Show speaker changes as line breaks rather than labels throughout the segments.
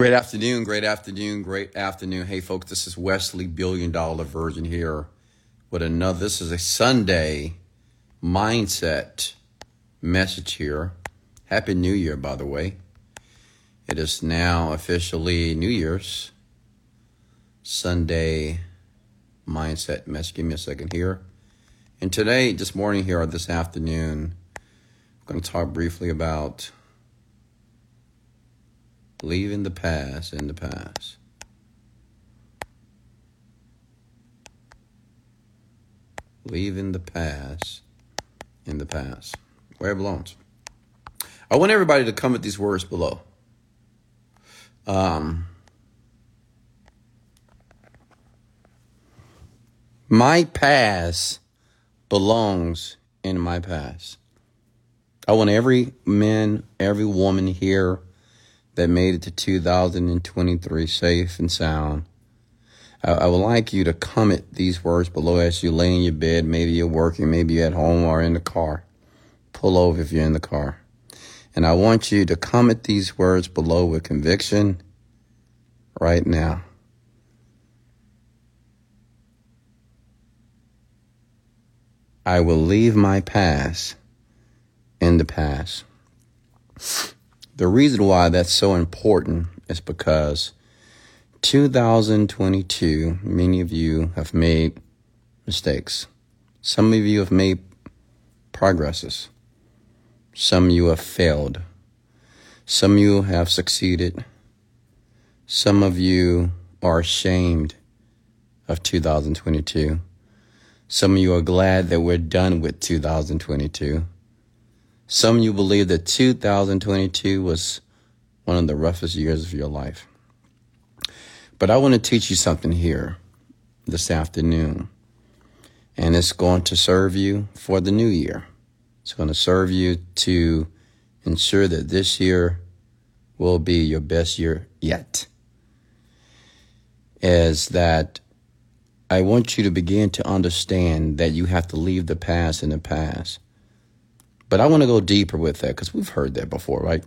Great afternoon, great afternoon, great afternoon. Hey, folks, this is Wesley, billion dollar virgin here with another. This is a Sunday mindset message here. Happy New Year, by the way. It is now officially New Year's Sunday mindset message. Give me a second here. And today, this morning here, or this afternoon, I'm going to talk briefly about leaving the past in the past. Leaving the past in the past, where it belongs. I want everybody to come at these words below. Um, my past belongs in my past. I want every man, every woman here that made it to 2023 safe and sound. I, I, would like you to comment these words below as you lay in your bed. Maybe you're working, maybe you're at home or in the car. Pull over if you're in the car. And I want you to comment these words below with conviction right now. I will leave my past in the past. The reason why that's so important is because 2022, many of you have made mistakes. Some of you have made progresses. Some of you have failed. Some of you have succeeded. Some of you are ashamed of 2022. Some of you are glad that we're done with 2022. Some of you believe that 2022 was one of the roughest years of your life. But I want to teach you something here this afternoon. And it's going to serve you for the new year. It's going to serve you to ensure that this year will be your best year yet. Is that I want you to begin to understand that you have to leave the past in the past but I want to go deeper with that because we've heard that before, right?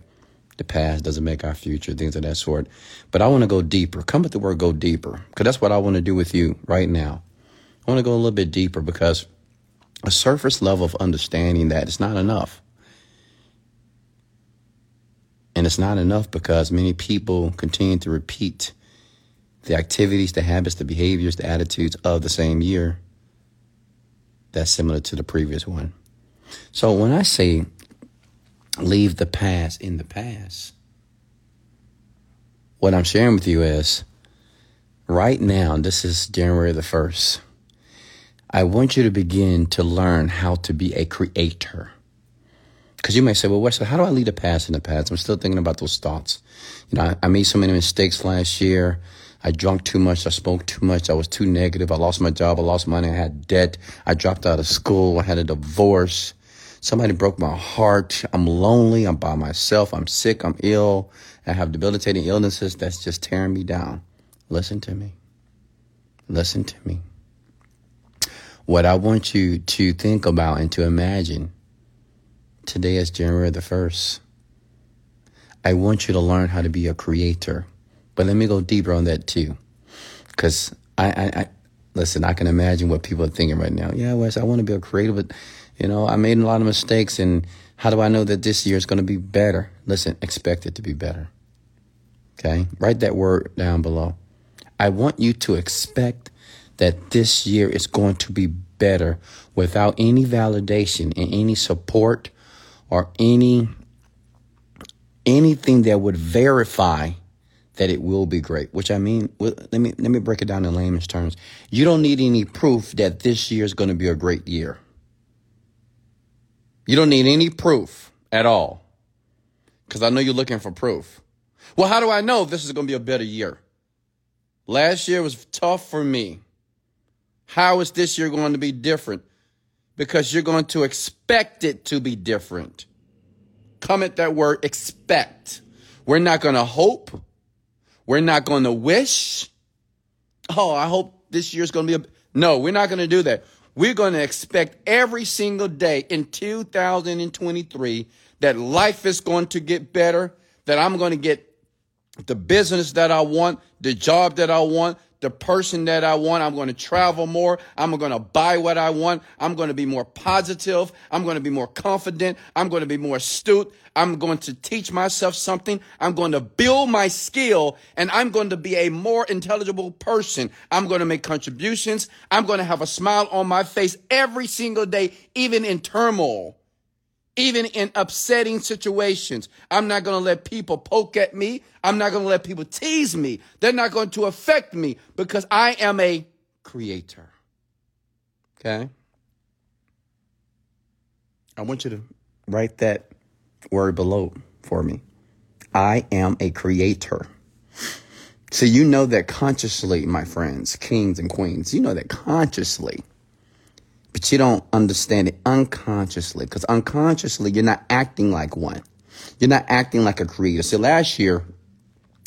The past doesn't make our future, things of that sort. But I want to go deeper. Come with the word go deeper because that's what I want to do with you right now. I want to go a little bit deeper because a surface level of understanding that is not enough. And it's not enough because many people continue to repeat the activities, the habits, the behaviors, the attitudes of the same year that's similar to the previous one. So when I say leave the past in the past, what I'm sharing with you is right now, this is January the 1st. I want you to begin to learn how to be a creator. Because you may say, well, Wesley, how do I leave the past in the past? I'm still thinking about those thoughts. You know, I, I made so many mistakes last year. I drank too much. I spoke too much. I was too negative. I lost my job. I lost money. I had debt. I dropped out of school. I had a divorce. Somebody broke my heart. I'm lonely. I'm by myself. I'm sick. I'm ill. I have debilitating illnesses that's just tearing me down. Listen to me. Listen to me. What I want you to think about and to imagine today is January the 1st. I want you to learn how to be a creator. But let me go deeper on that too. Because I, I, I, listen, I can imagine what people are thinking right now. Yeah, Wes, I want to be a creator, but you know, I made a lot of mistakes, and how do I know that this year is going to be better? Listen, expect it to be better. Okay? Write that word down below. I want you to expect that this year is going to be better without any validation and any support or any anything that would verify that it will be great. Which I mean, let me let me break it down in layman's terms. You don't need any proof that this year is going to be a great year. You don't need any proof at all. Because I know you're looking for proof. Well, how do I know this is going to be a better year? Last year was tough for me. How is this year going to be different? Because you're going to expect it to be different. Comment that word expect. We're not going to hope. We're not going to wish. Oh, I hope this year's going to be a. No, we're not going to do that. We're going to expect every single day in 2023 that life is going to get better, that I'm going to get the business that I want, the job that I want, the person that I want. I'm going to travel more. I'm going to buy what I want. I'm going to be more positive. I'm going to be more confident. I'm going to be more astute. I'm going to teach myself something. I'm going to build my skill and I'm going to be a more intelligible person. I'm going to make contributions. I'm going to have a smile on my face every single day, even in turmoil even in upsetting situations. I'm not going to let people poke at me. I'm not going to let people tease me. They're not going to affect me because I am a creator. Okay? I want you to write that word below for me. I am a creator. So you know that consciously, my friends, kings and queens, you know that consciously but you don't understand it unconsciously because unconsciously you're not acting like one. You're not acting like a creator. So last year,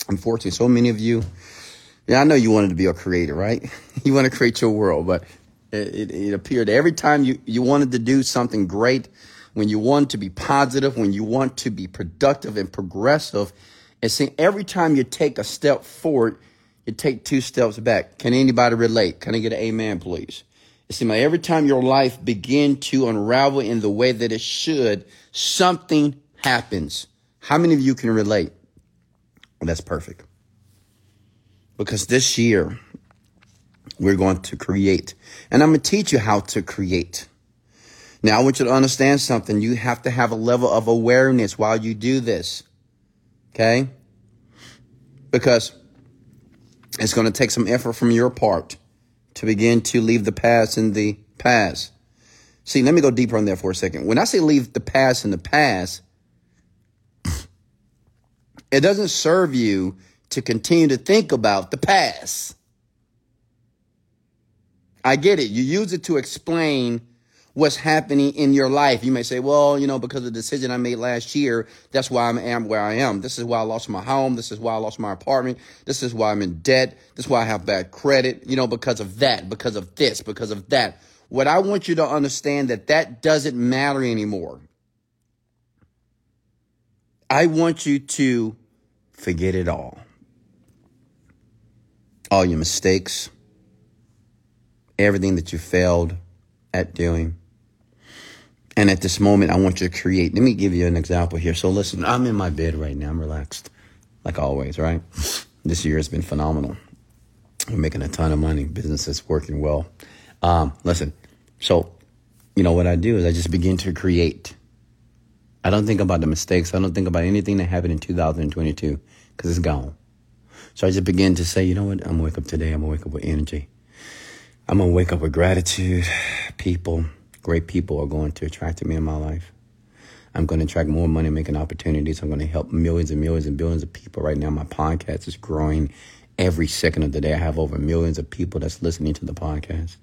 unfortunately, so many of you, yeah, I know you wanted to be a creator, right? you want to create your world, but it, it, it appeared every time you, you wanted to do something great, when you want to be positive, when you want to be productive and progressive, and see every time you take a step forward, you take two steps back. Can anybody relate? Can I get an amen, please? It seems like every time your life begin to unravel in the way that it should, something happens. How many of you can relate? Well, that's perfect. Because this year, we're going to create. And I'm going to teach you how to create. Now, I want you to understand something. You have to have a level of awareness while you do this. Okay? Because it's going to take some effort from your part to begin to leave the past in the past. See, let me go deeper on that for a second. When I say leave the past in the past, it doesn't serve you to continue to think about the past. I get it. You use it to explain what's happening in your life. You may say, well, you know, because of the decision I made last year, that's why I am where I am. This is why I lost my home. This is why I lost my apartment. This is why I'm in debt. This is why I have bad credit, you know, because of that, because of this, because of that. What I want you to understand that that doesn't matter anymore. I want you to forget it all. All your mistakes, everything that you failed at doing and at this moment, I want you to create. Let me give you an example here. So listen, I'm in my bed right now. I'm relaxed, like always, right? This year has been phenomenal. I'm making a ton of money. Business is working well. Um, listen, so you know what I do is I just begin to create. I don't think about the mistakes. I don't think about anything that happened in 2022 because it's gone. So I just begin to say, you know what? I'm gonna wake up today. I'm gonna wake up with energy. I'm gonna wake up with gratitude, people Great people are going to attract to me in my life. I'm going to attract more money making opportunities. I'm going to help millions and millions and billions of people. Right now, my podcast is growing every second of the day. I have over millions of people that's listening to the podcast.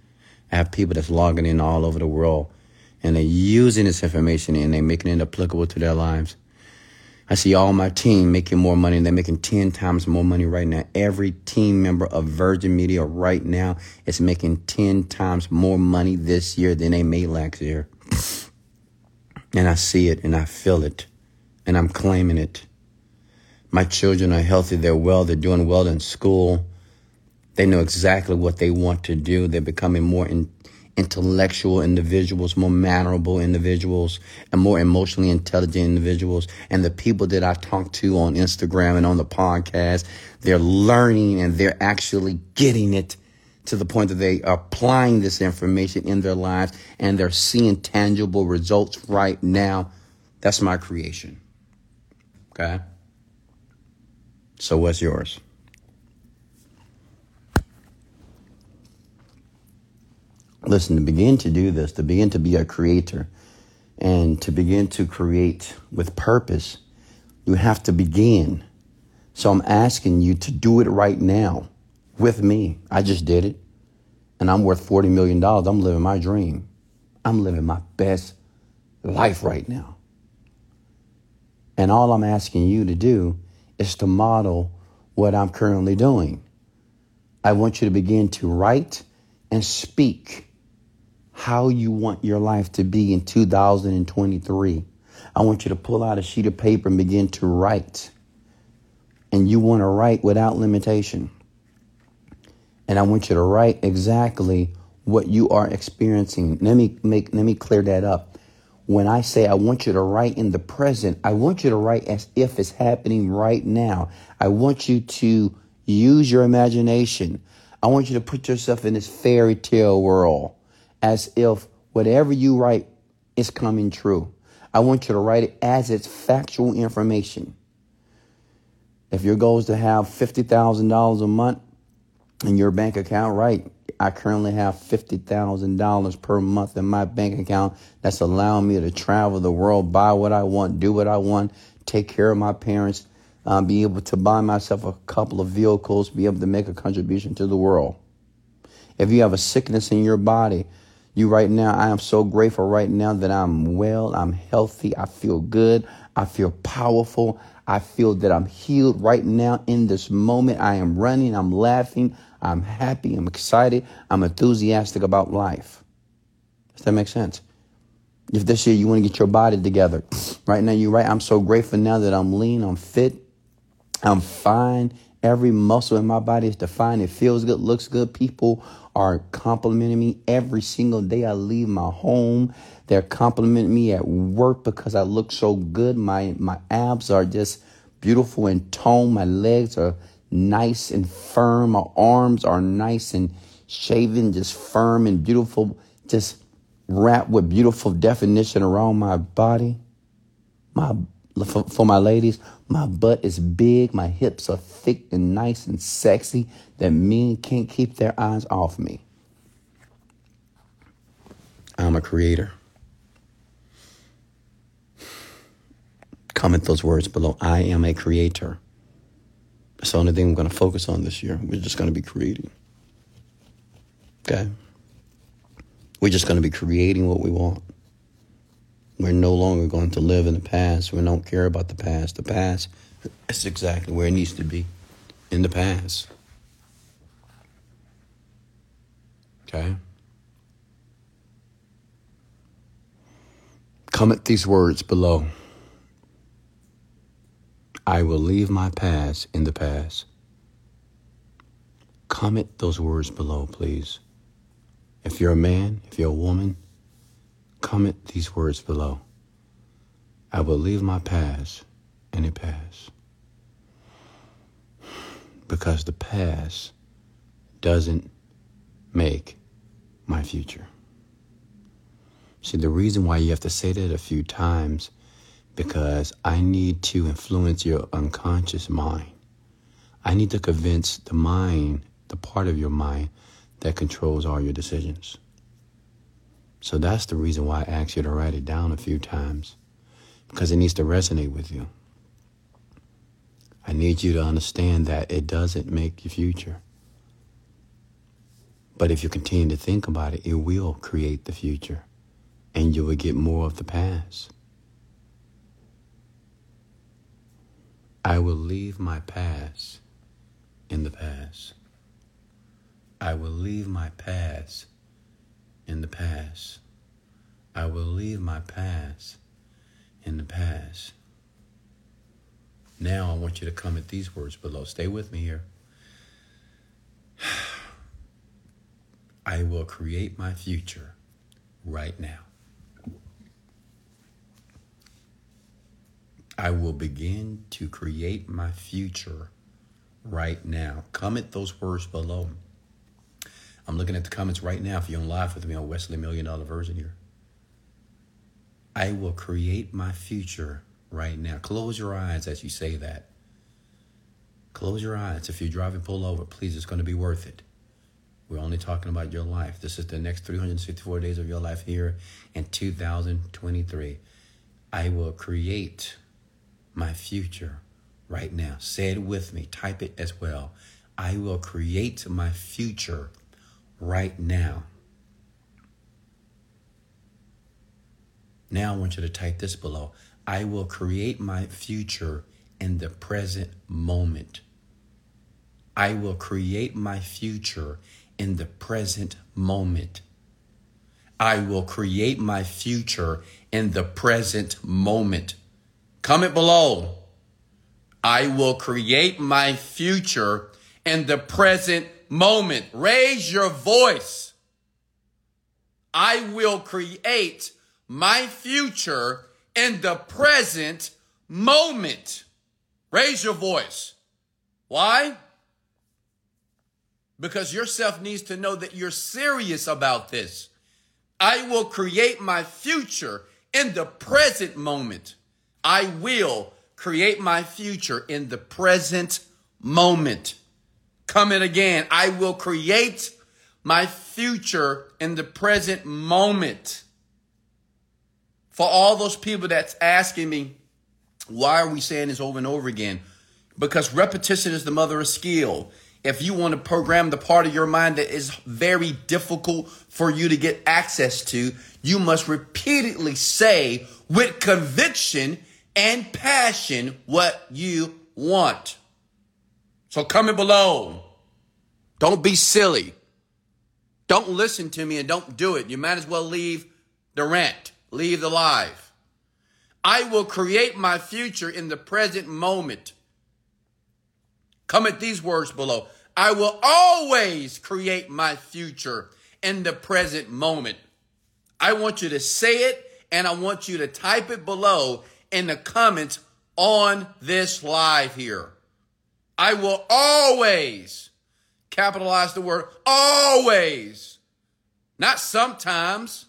I have people that's logging in all over the world and they're using this information and they're making it applicable to their lives. I see all my team making more money. They're making 10 times more money right now. Every team member of Virgin Media right now is making 10 times more money this year than they made last year. And I see it and I feel it and I'm claiming it. My children are healthy. They're well. They're doing well in school. They know exactly what they want to do. They're becoming more intellectual individuals, more mannerable individuals, and more emotionally intelligent individuals. And the people that I talk to on Instagram and on the podcast, they're learning and they're actually getting it to the point that they are applying this information in their lives and they're seeing tangible results right now. That's my creation. Okay? So what's yours? Listen, to begin to do this, to begin to be a creator, and to begin to create with purpose, you have to begin. So I'm asking you to do it right now with me. I just did it, and I'm worth $40 million. I'm living my dream. I'm living my best life right now. And all I'm asking you to do is to model what I'm currently doing. I want you to begin to write and speak how you want your life to be in 2023. I want you to pull out a sheet of paper and begin to write. and you want to write without limitation. And I want you to write exactly what you are experiencing. Let me make let me clear that up. When I say I want you to write in the present, I want you to write as if it's happening right now. I want you to use your imagination. I want you to put yourself in this fairy tale world as if whatever you write is coming true. I want you to write it as it's factual information. If your goal is to have $50,000 a month in your bank account, right? I currently have $50,000 per month in my bank account that's allowing me to travel the world, buy what I want, do what I want, take care of my parents, uh, be able to buy myself a couple of vehicles, be able to make a contribution to the world. If you have a sickness in your body, you right now, I am so grateful right now that I'm well, I'm healthy, I feel good, I feel powerful, I feel that I'm healed right now in this moment. I am running, I'm laughing, I'm happy, I'm excited, I'm enthusiastic about life. Does that make sense? If this year you want to get your body together, right now you're right. I'm so grateful now that I'm lean, I'm fit, I'm fine. Every muscle in my body is defined. It feels good, looks good. People are complimenting me every single day I leave my home. They're complimenting me at work because I look so good. My my abs are just beautiful and toned. My legs are nice and firm. My arms are nice and shaven, just firm and beautiful, just wrapped with beautiful definition around my body. My for, for my ladies, my butt is big, my hips are thick and nice and sexy that men can't keep their eyes off me. I'm a creator. Comment those words below. I am a creator. That's the only thing I'm going to focus on this year. We're just going to be creating. Okay? We're just going to be creating what we want. We're no longer going to live in the past. We don't care about the past. The past is exactly where it needs to be in the past. Okay? Comment these words below. I will leave my past in the past. Comment those words below, please. If you're a man, if you're a woman, Comment these words below. I will leave my past in the past. Because the past doesn't make my future. See, the reason why you have to say that a few times because I need to influence your unconscious mind. I need to convince the mind, the part of your mind that controls all your decisions. So that's the reason why I asked you to write it down a few times, because it needs to resonate with you. I need you to understand that it doesn't make your future. But if you continue to think about it, it will create the future, and you will get more of the past. I will leave my past in the past. I will leave my past in the past. I will leave my past in the past. Now I want you to comment these words below. Stay with me here. I will create my future right now. I will begin to create my future right now. Comment those words below. I'm looking at the comments right now if you're on live with me on Wesley Million Dollar Virgin here. I will create my future right now. Close your eyes as you say that. Close your eyes. If you're driving, pull over. Please, it's going to be worth it. We're only talking about your life. This is the next 364 days of your life here in 2023. I will create my future right now. Say it with me. Type it as well. I will create my future right now. Now I want you to type this below. I will create my future in the present moment. I will create my future in the present moment. I will create my future in the present moment. Comment below. I will create my future in the present moment. Raise your voice. I will create my future in the present moment. Raise your voice. Why? Because yourself needs to know that you're serious about this. I will create my future in the present moment. I will create my future in the present moment. Coming again, I will create my future in the present moment. For all those people that's asking me, why are we saying this over and over again? Because repetition is the mother of skill. If you want to program the part of your mind that is very difficult for you to get access to, you must repeatedly say with conviction and passion what you want. So comment below. Don't be silly. Don't listen to me and don't do it. You might as well leave the rent, leave the live. I will create my future in the present moment. Comment these words below. I will always create my future in the present moment. I want you to say it and I want you to type it below in the comments on this live here. I will always capitalize the word always, not sometimes,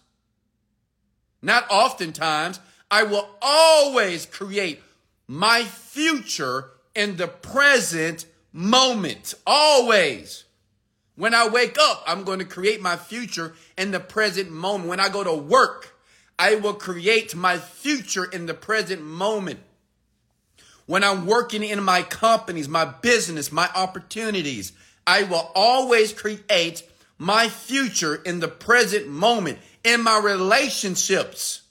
not oftentimes. I will always create my future in the present moment. Always. When I wake up, I'm going to create my future in the present moment. When I go to work, I will create my future in the present moment. When I'm working in my companies, my business, my opportunities, I will always create my future in the present moment. In my relationships,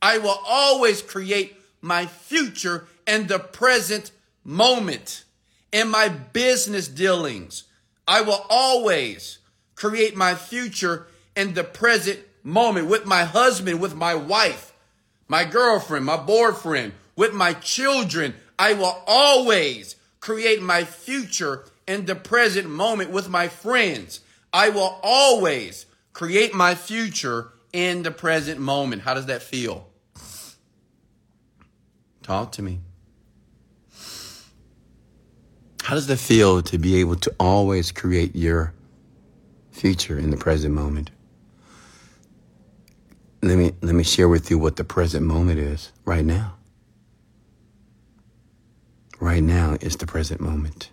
I will always create my future in the present moment. In my business dealings, I will always create my future in the present moment with my husband, with my wife, my girlfriend, my boyfriend, with my children. I will always create my future in the present moment with my friends. I will always create my future in the present moment. How does that feel? Talk to me. How does that feel to be able to always create your future in the present moment? Let me let me share with you what the present moment is right now. Right now is the present moment.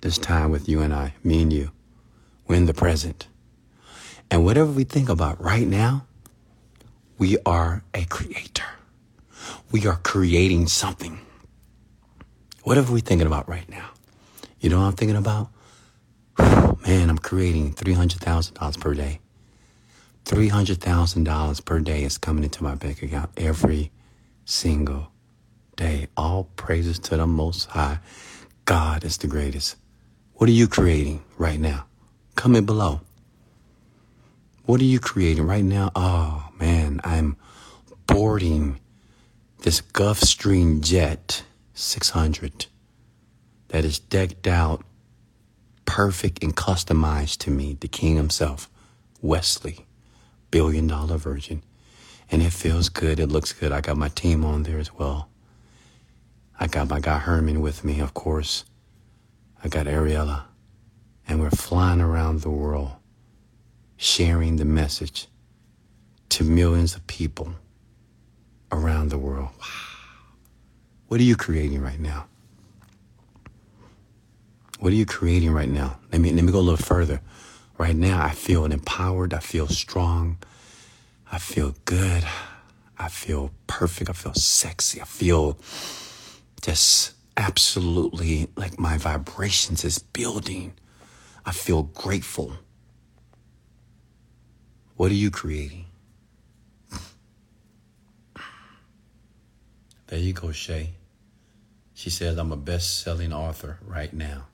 This time with you and I, me and you. We're in the present. And whatever we think about right now, we are a creator. We are creating something. Whatever we're thinking about right now. You know what I'm thinking about? Man, I'm creating $300,000 per day. $300,000 per day is coming into my bank account every single day. All praises to the Most High. God is the greatest. What are you creating right now? Comment below. What are you creating right now? Oh man, I'm boarding this Gulfstream jet 600 that is decked out, perfect and customized to me, the king himself, Wesley, billion dollar virgin. And it feels good. It looks good. I got my team on there as well. I got my guy Herman with me, of course. I got Ariella. And we're flying around the world, sharing the message to millions of people around the world. Wow. What are you creating right now? What are you creating right now? Let me let me go a little further. Right now, I feel empowered. I feel strong. I feel good. I feel perfect. I feel sexy. I feel just absolutely like my vibrations is building. I feel grateful. What are you creating? There you go, Shay. She says, I'm a best selling author right now.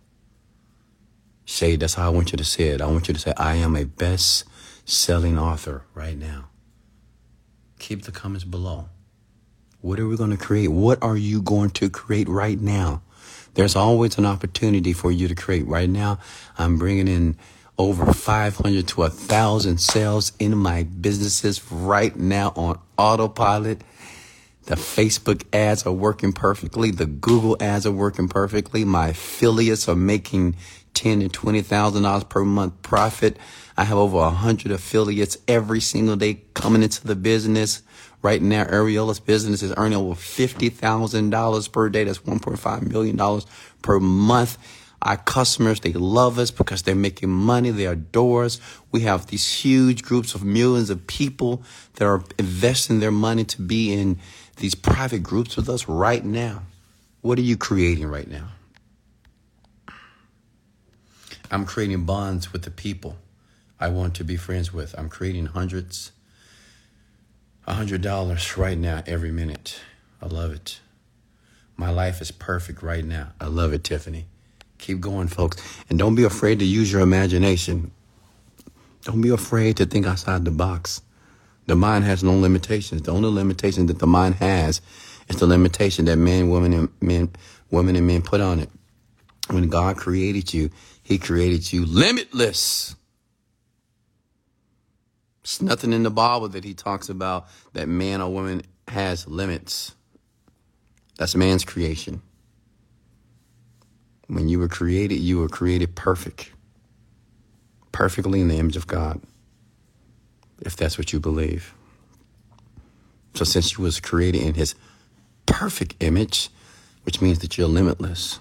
Shay, that's how I want you to say it. I want you to say, I am a best selling author right now. Keep the comments below. What are we going to create? What are you going to create right now? There's always an opportunity for you to create. Right now, I'm bringing in over 500 to 1,000 sales in my businesses right now on autopilot. The Facebook ads are working perfectly. The Google ads are working perfectly. My affiliates are making ten and twenty thousand dollars per month profit. I have over a hundred affiliates every single day coming into the business. Right now, Ariola's business is earning over fifty thousand dollars per day. That's one point five million dollars per month. Our customers, they love us because they're making money. They adore us. We have these huge groups of millions of people that are investing their money to be in these private groups with us right now. What are you creating right now? I'm creating bonds with the people I want to be friends with. I'm creating hundreds, a hundred dollars right now, every minute. I love it. My life is perfect right now. I love it, Tiffany. Keep going, folks. And don't be afraid to use your imagination. Don't be afraid to think outside the box. The mind has no limitations. The only limitation that the mind has is the limitation that men, women, and men, women and men put on it. When God created you, He created you limitless. There's nothing in the Bible that He talks about that man or woman has limits. That's man's creation. When you were created, you were created perfect, perfectly in the image of God if that's what you believe. So since you was created in his perfect image, which means that you're limitless.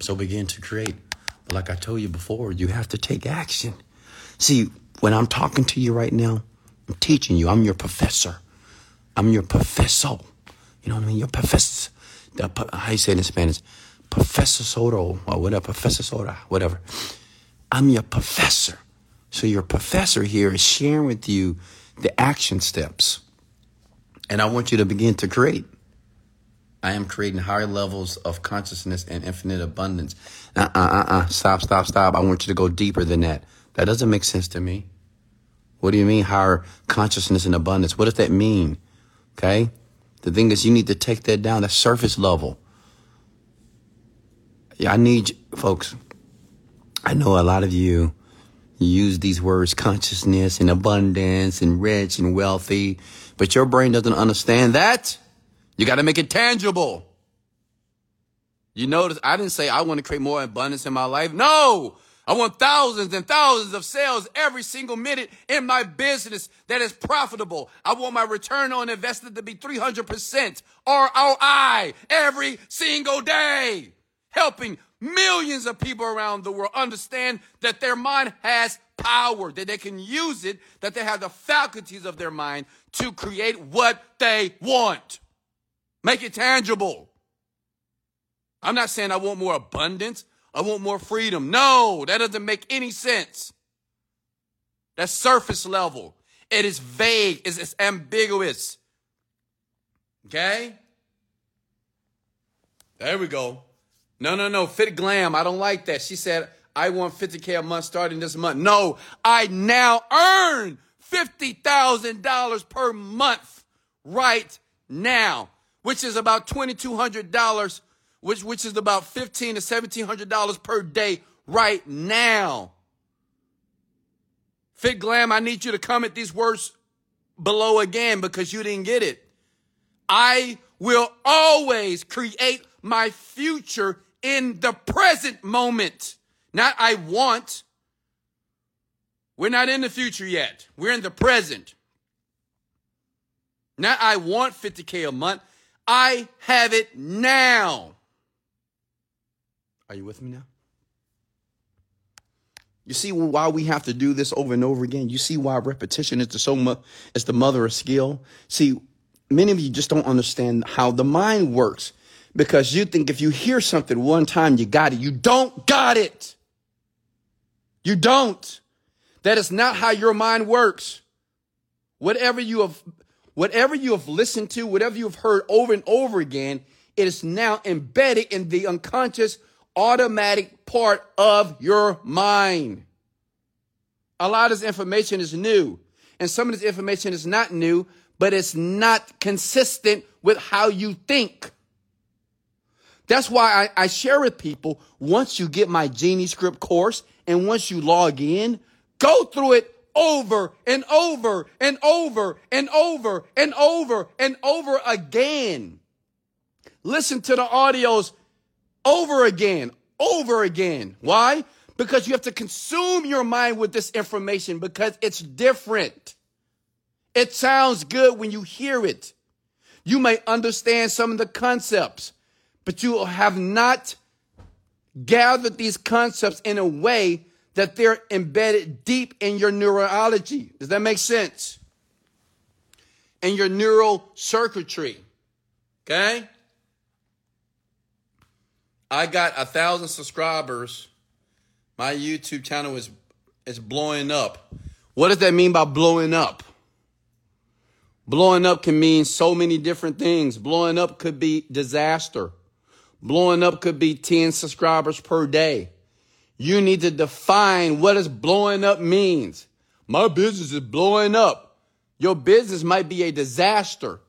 So begin to create. But like I told you before, you have to take action. See, when I'm talking to you right now, I'm teaching you. I'm your professor. I'm your professor. You know what I mean? Your professor. How you say it in Spanish? Professor Soto or whatever. Professor Soda, whatever. I'm your professor. So your professor here is sharing with you the action steps. And I want you to begin to create. I am creating higher levels of consciousness and infinite abundance. Uh uh uh uh. Stop, stop, stop. I want you to go deeper than that. That doesn't make sense to me. What do you mean higher consciousness and abundance? What does that mean? Okay? The thing is, you need to take that down to surface level. Yeah, I need, folks, I know a lot of you use these words consciousness and abundance and rich and wealthy, but your brain doesn't understand that. You got to make it tangible. You notice I didn't say I want to create more abundance in my life. No, I want thousands and thousands of sales every single minute in my business that is profitable. I want my return on investment to be 300% ROI every single day, helping millions of people around the world understand that their mind has power, that they can use it, that they have the faculties of their mind to create what they want. Make it tangible. I'm not saying I want more abundance. I want more freedom. No, that doesn't make any sense. That's surface level. It is vague. It's, it's ambiguous. Okay? There we go. No, no, no. Fit glam. I don't like that. She said, I want 50K a month starting this month. No, I now earn $50,000 per month right now, which is about $2,200, which, which is about $1,500 to $1,700 per day right now. Fit Glam, I need you to comment these words below again because you didn't get it. I will always create my future in the present moment. Not I want. We're not in the future yet. We're in the present. Not I want 50K a month. I have it now. Are you with me now? You see why we have to do this over and over again? You see why repetition is the so much is the mother of skill? See, many of you just don't understand how the mind works because you think if you hear something one time, you got it. You don't got it. You don't. That is not how your mind works. Whatever you have, whatever you have listened to, whatever you have heard over and over again, it is now embedded in the unconscious automatic part of your mind. A lot of this information is new and some of this information is not new, but it's not consistent with how you think. That's why I, I, share with people once you get my Genie Script course and once you log in, go through it over and over and over and over and over and over again. Listen to the audios over again, over again. Why? Because you have to consume your mind with this information because it's different. It sounds good when you hear it. You may understand some of the concepts, but you have not gathered these concepts in a way that they're embedded deep in your neurology. Does that make sense? In your neural circuitry. Okay? I got a thousand subscribers. My YouTube channel is is blowing up. What does that mean by blowing up? Blowing up can mean so many different things. Blowing up could be disaster. Blowing up could be 10 subscribers per day. You need to define what does blowing up means. My business is blowing up. Your business might be a disaster.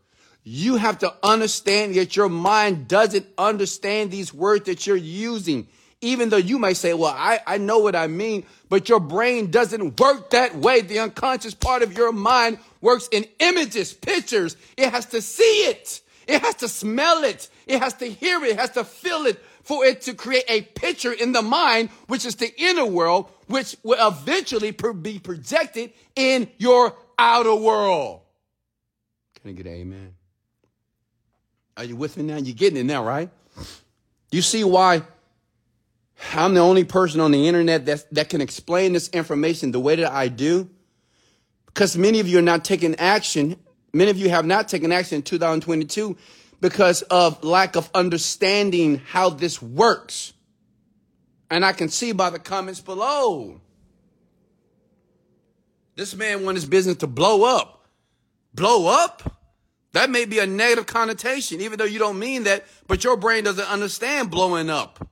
You have to understand that your mind doesn't understand these words that you're using. Even though you might say, well, I, I know what I mean, but your brain doesn't work that way. The unconscious part of your mind works in images, pictures. It has to see it. It has to smell it. It has to hear it. It has to feel it for it to create a picture in the mind, which is the inner world, which will eventually be projected in your outer world. Can I get an amen? Are you with me now? You're getting it now, right? You see why I'm the only person on the internet that, that can explain this information the way that I do? Because many of you are not taking action. Many of you have not taken action in 2022 because of lack of understanding how this works. And I can see by the comments below. This man wants his business to blow up. Blow up? That may be a negative connotation, even though you don't mean that, but your brain doesn't understand blowing up.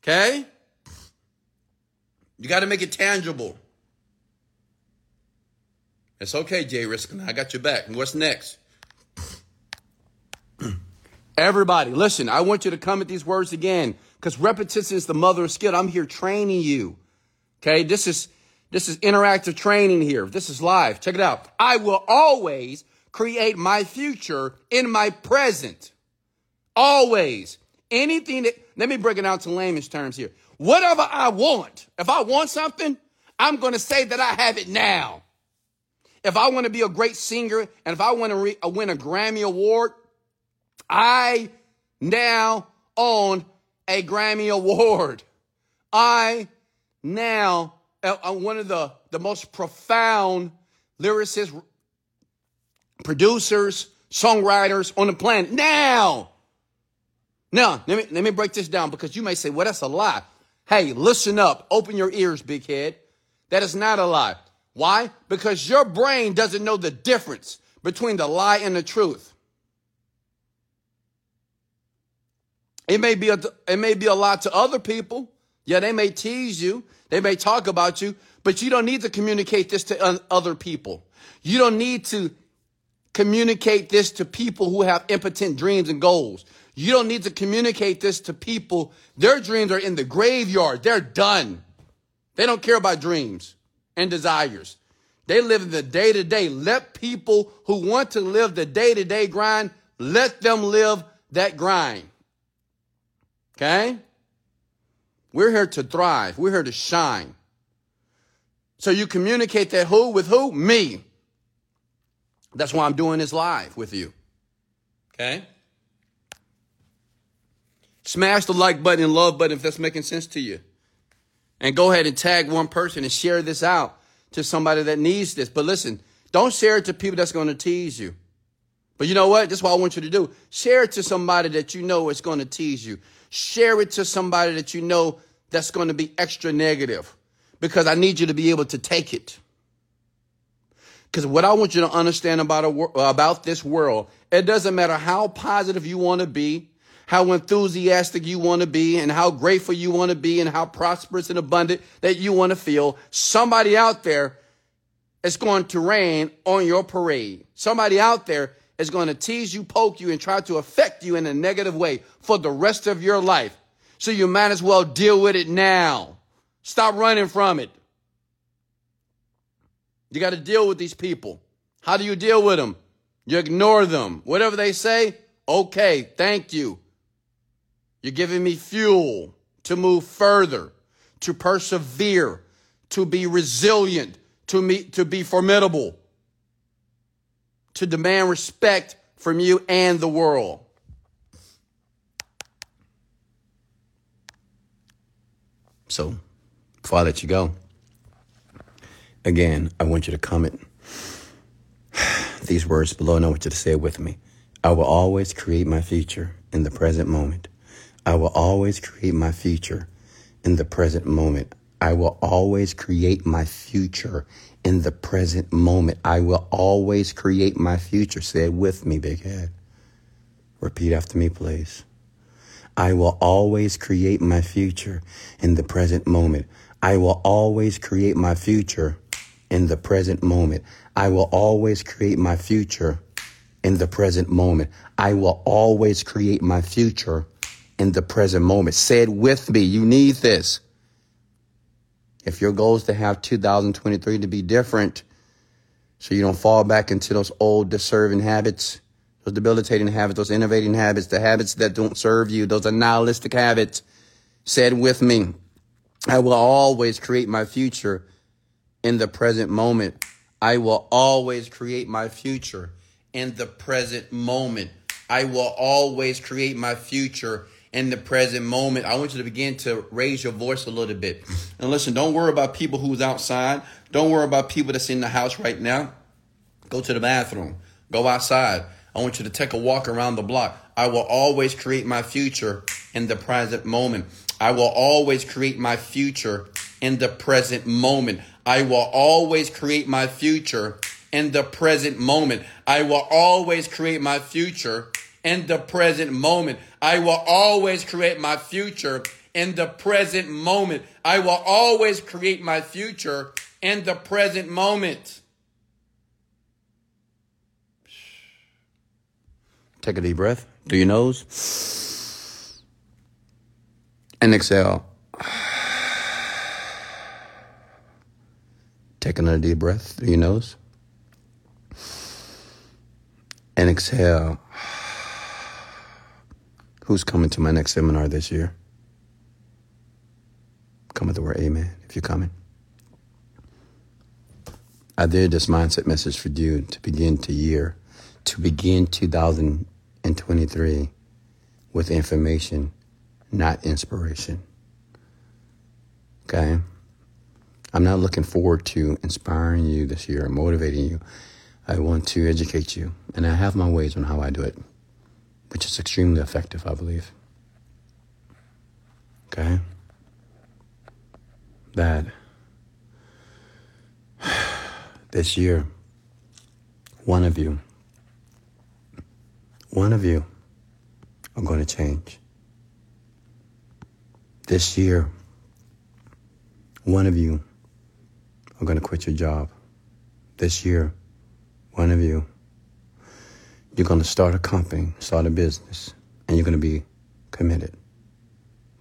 Okay? You got to make it tangible. It's okay, Jay Riskin. I got your back. What's next? Everybody, listen, I want you to come at these words again because repetition is the mother of skill. I'm here training you. Okay, this is this is interactive training here. This is live. Check it out. I will always create my future in my present. Always. Anything that let me break it out to layman's terms here. Whatever I want, if I want something, I'm going to say that I have it now. If I want to be a great singer and if I want to re- uh, win a Grammy award, I now own a Grammy Award. I now am one of the, the most profound lyricists, producers, songwriters on the planet. Now, now, let me, let me break this down because you may say, well, that's a lie. Hey, listen up. Open your ears, big head. That is not a lie. Why? Because your brain doesn't know the difference between the lie and the truth. It may be a, it may be a lot to other people. Yeah, they may tease you. They may talk about you, but you don't need to communicate this to other people. You don't need to communicate this to people who have impotent dreams and goals. You don't need to communicate this to people. Their dreams are in the graveyard. They're done. They don't care about dreams and desires. They live in the day to day. Let people who want to live the day to day grind, let them live that grind. Okay? We're here to thrive. We're here to shine. So you communicate that who with who? Me. That's why I'm doing this live with you. Okay? Smash the like button and love button if that's making sense to you. And go ahead and tag one person and share this out to somebody that needs this. But listen, don't share it to people that's going to tease you. But you know what? That's what I want you to do. Share it to somebody that you know is going to tease you. Share it to somebody that you know that's going to be extra negative because I need you to be able to take it. Because what I want you to understand about, a, about this world, it doesn't matter how positive you want to be, how enthusiastic you want to be, and how grateful you want to be, and how prosperous and abundant that you want to feel. Somebody out there is going to rain on your parade. Somebody out there is going to tease you, poke you, and try to affect you in a negative way for the rest of your life. So you might as well deal with it now. Stop running from it. You got to deal with these people. How do you deal with them? You ignore them. Whatever they say, okay, thank you. You're giving me fuel to move further, to persevere, to be resilient, to, meet, to be formidable, to demand respect from you and the world. So, before I let you go, again, I want you to comment these words below, and I want you to say it with me. I will always create my future in the present moment. I will always create my future in the present moment. I will always create my future in the present moment. I will always create my future. Say it with me, big head. Repeat after me, please. I will always create my future in the present moment. I will always create my future in the present moment. I will always create my future in the present moment. I will always create my future in the present moment. Say it with me. You need this. If your goal is to have 2023 to be different, so you don't fall back into those old deserving habits, those debilitating habits, those innovating habits, the habits that don't serve you, those nihilistic habits, said with me, I will always create my future in the present moment. I will always create my future in the present moment. I will always create my future in the present moment. I want you to begin to raise your voice a little bit. And listen, don't worry about people who's outside. Don't worry about people that's in the house right now. Go to the bathroom. Go outside. I want you to take a walk around the block. I will always create my future in the present moment. I will always create my future in the present moment. I will always create my future in the present moment. I will always create my future in the present moment. I will always create my future in the present moment. I will always create my future in the present moment. Take a deep breath through your nose and exhale. Take another deep breath through your nose and exhale. Who's coming to my next seminar this year? Come with the word amen if you're coming. I did this mindset message for you to begin to year, to begin 2023 with information, not inspiration. Okay? I'm not looking forward to inspiring you this year, motivating you. I want to educate you, and I have my ways on how I do it which is extremely effective, I believe. Okay? That this year, one of you, one of you are going to change. This year, one of you are going to quit your job. This year, one of you you're going to start a company, start a business, and you're going to be committed.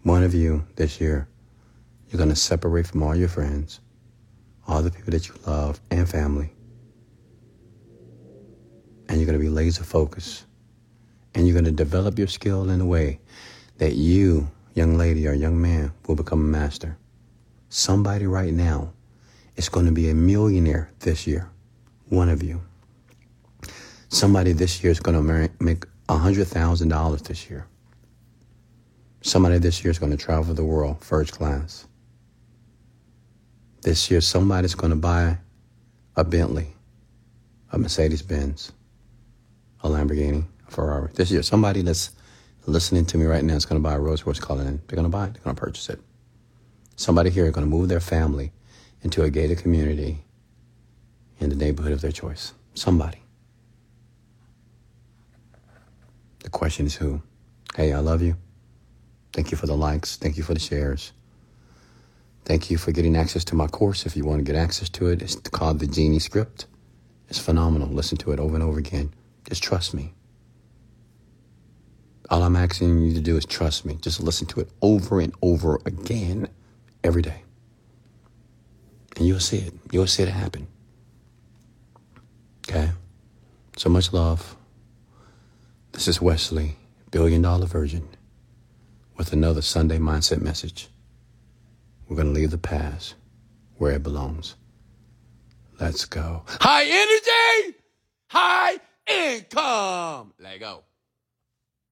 One of you this year, you're going to separate from all your friends, all the people that you love, and family. And you're going to be laser focused. And you're going to develop your skill in a way that you, young lady or young man, will become a master. Somebody right now is going to be a millionaire this year. One of you. Somebody this year is going to make $100,000 this year. Somebody this year is going to travel the world first class. This year, somebody's going to buy a Bentley, a Mercedes Benz, a Lamborghini, a Ferrari. This year, somebody that's listening to me right now is going to buy a Rolls Royce Cullinan. They're going to buy it, they're going to purchase it. Somebody here is going to move their family into a gated community in the neighborhood of their choice. Somebody. The question is who? Hey, I love you. Thank you for the likes. Thank you for the shares. Thank you for getting access to my course. If you want to get access to it, it's called the Genie Script. It's phenomenal. Listen to it over and over again. Just trust me. All I'm asking you to do is trust me. Just listen to it over and over again every day. And you'll see it. You'll see it happen. Okay? So much love. This is Wesley, Million Dollar Virgin, with another Sunday Mindset message. We're going to leave the past where it belongs. Let's go. High energy, high income. Let go.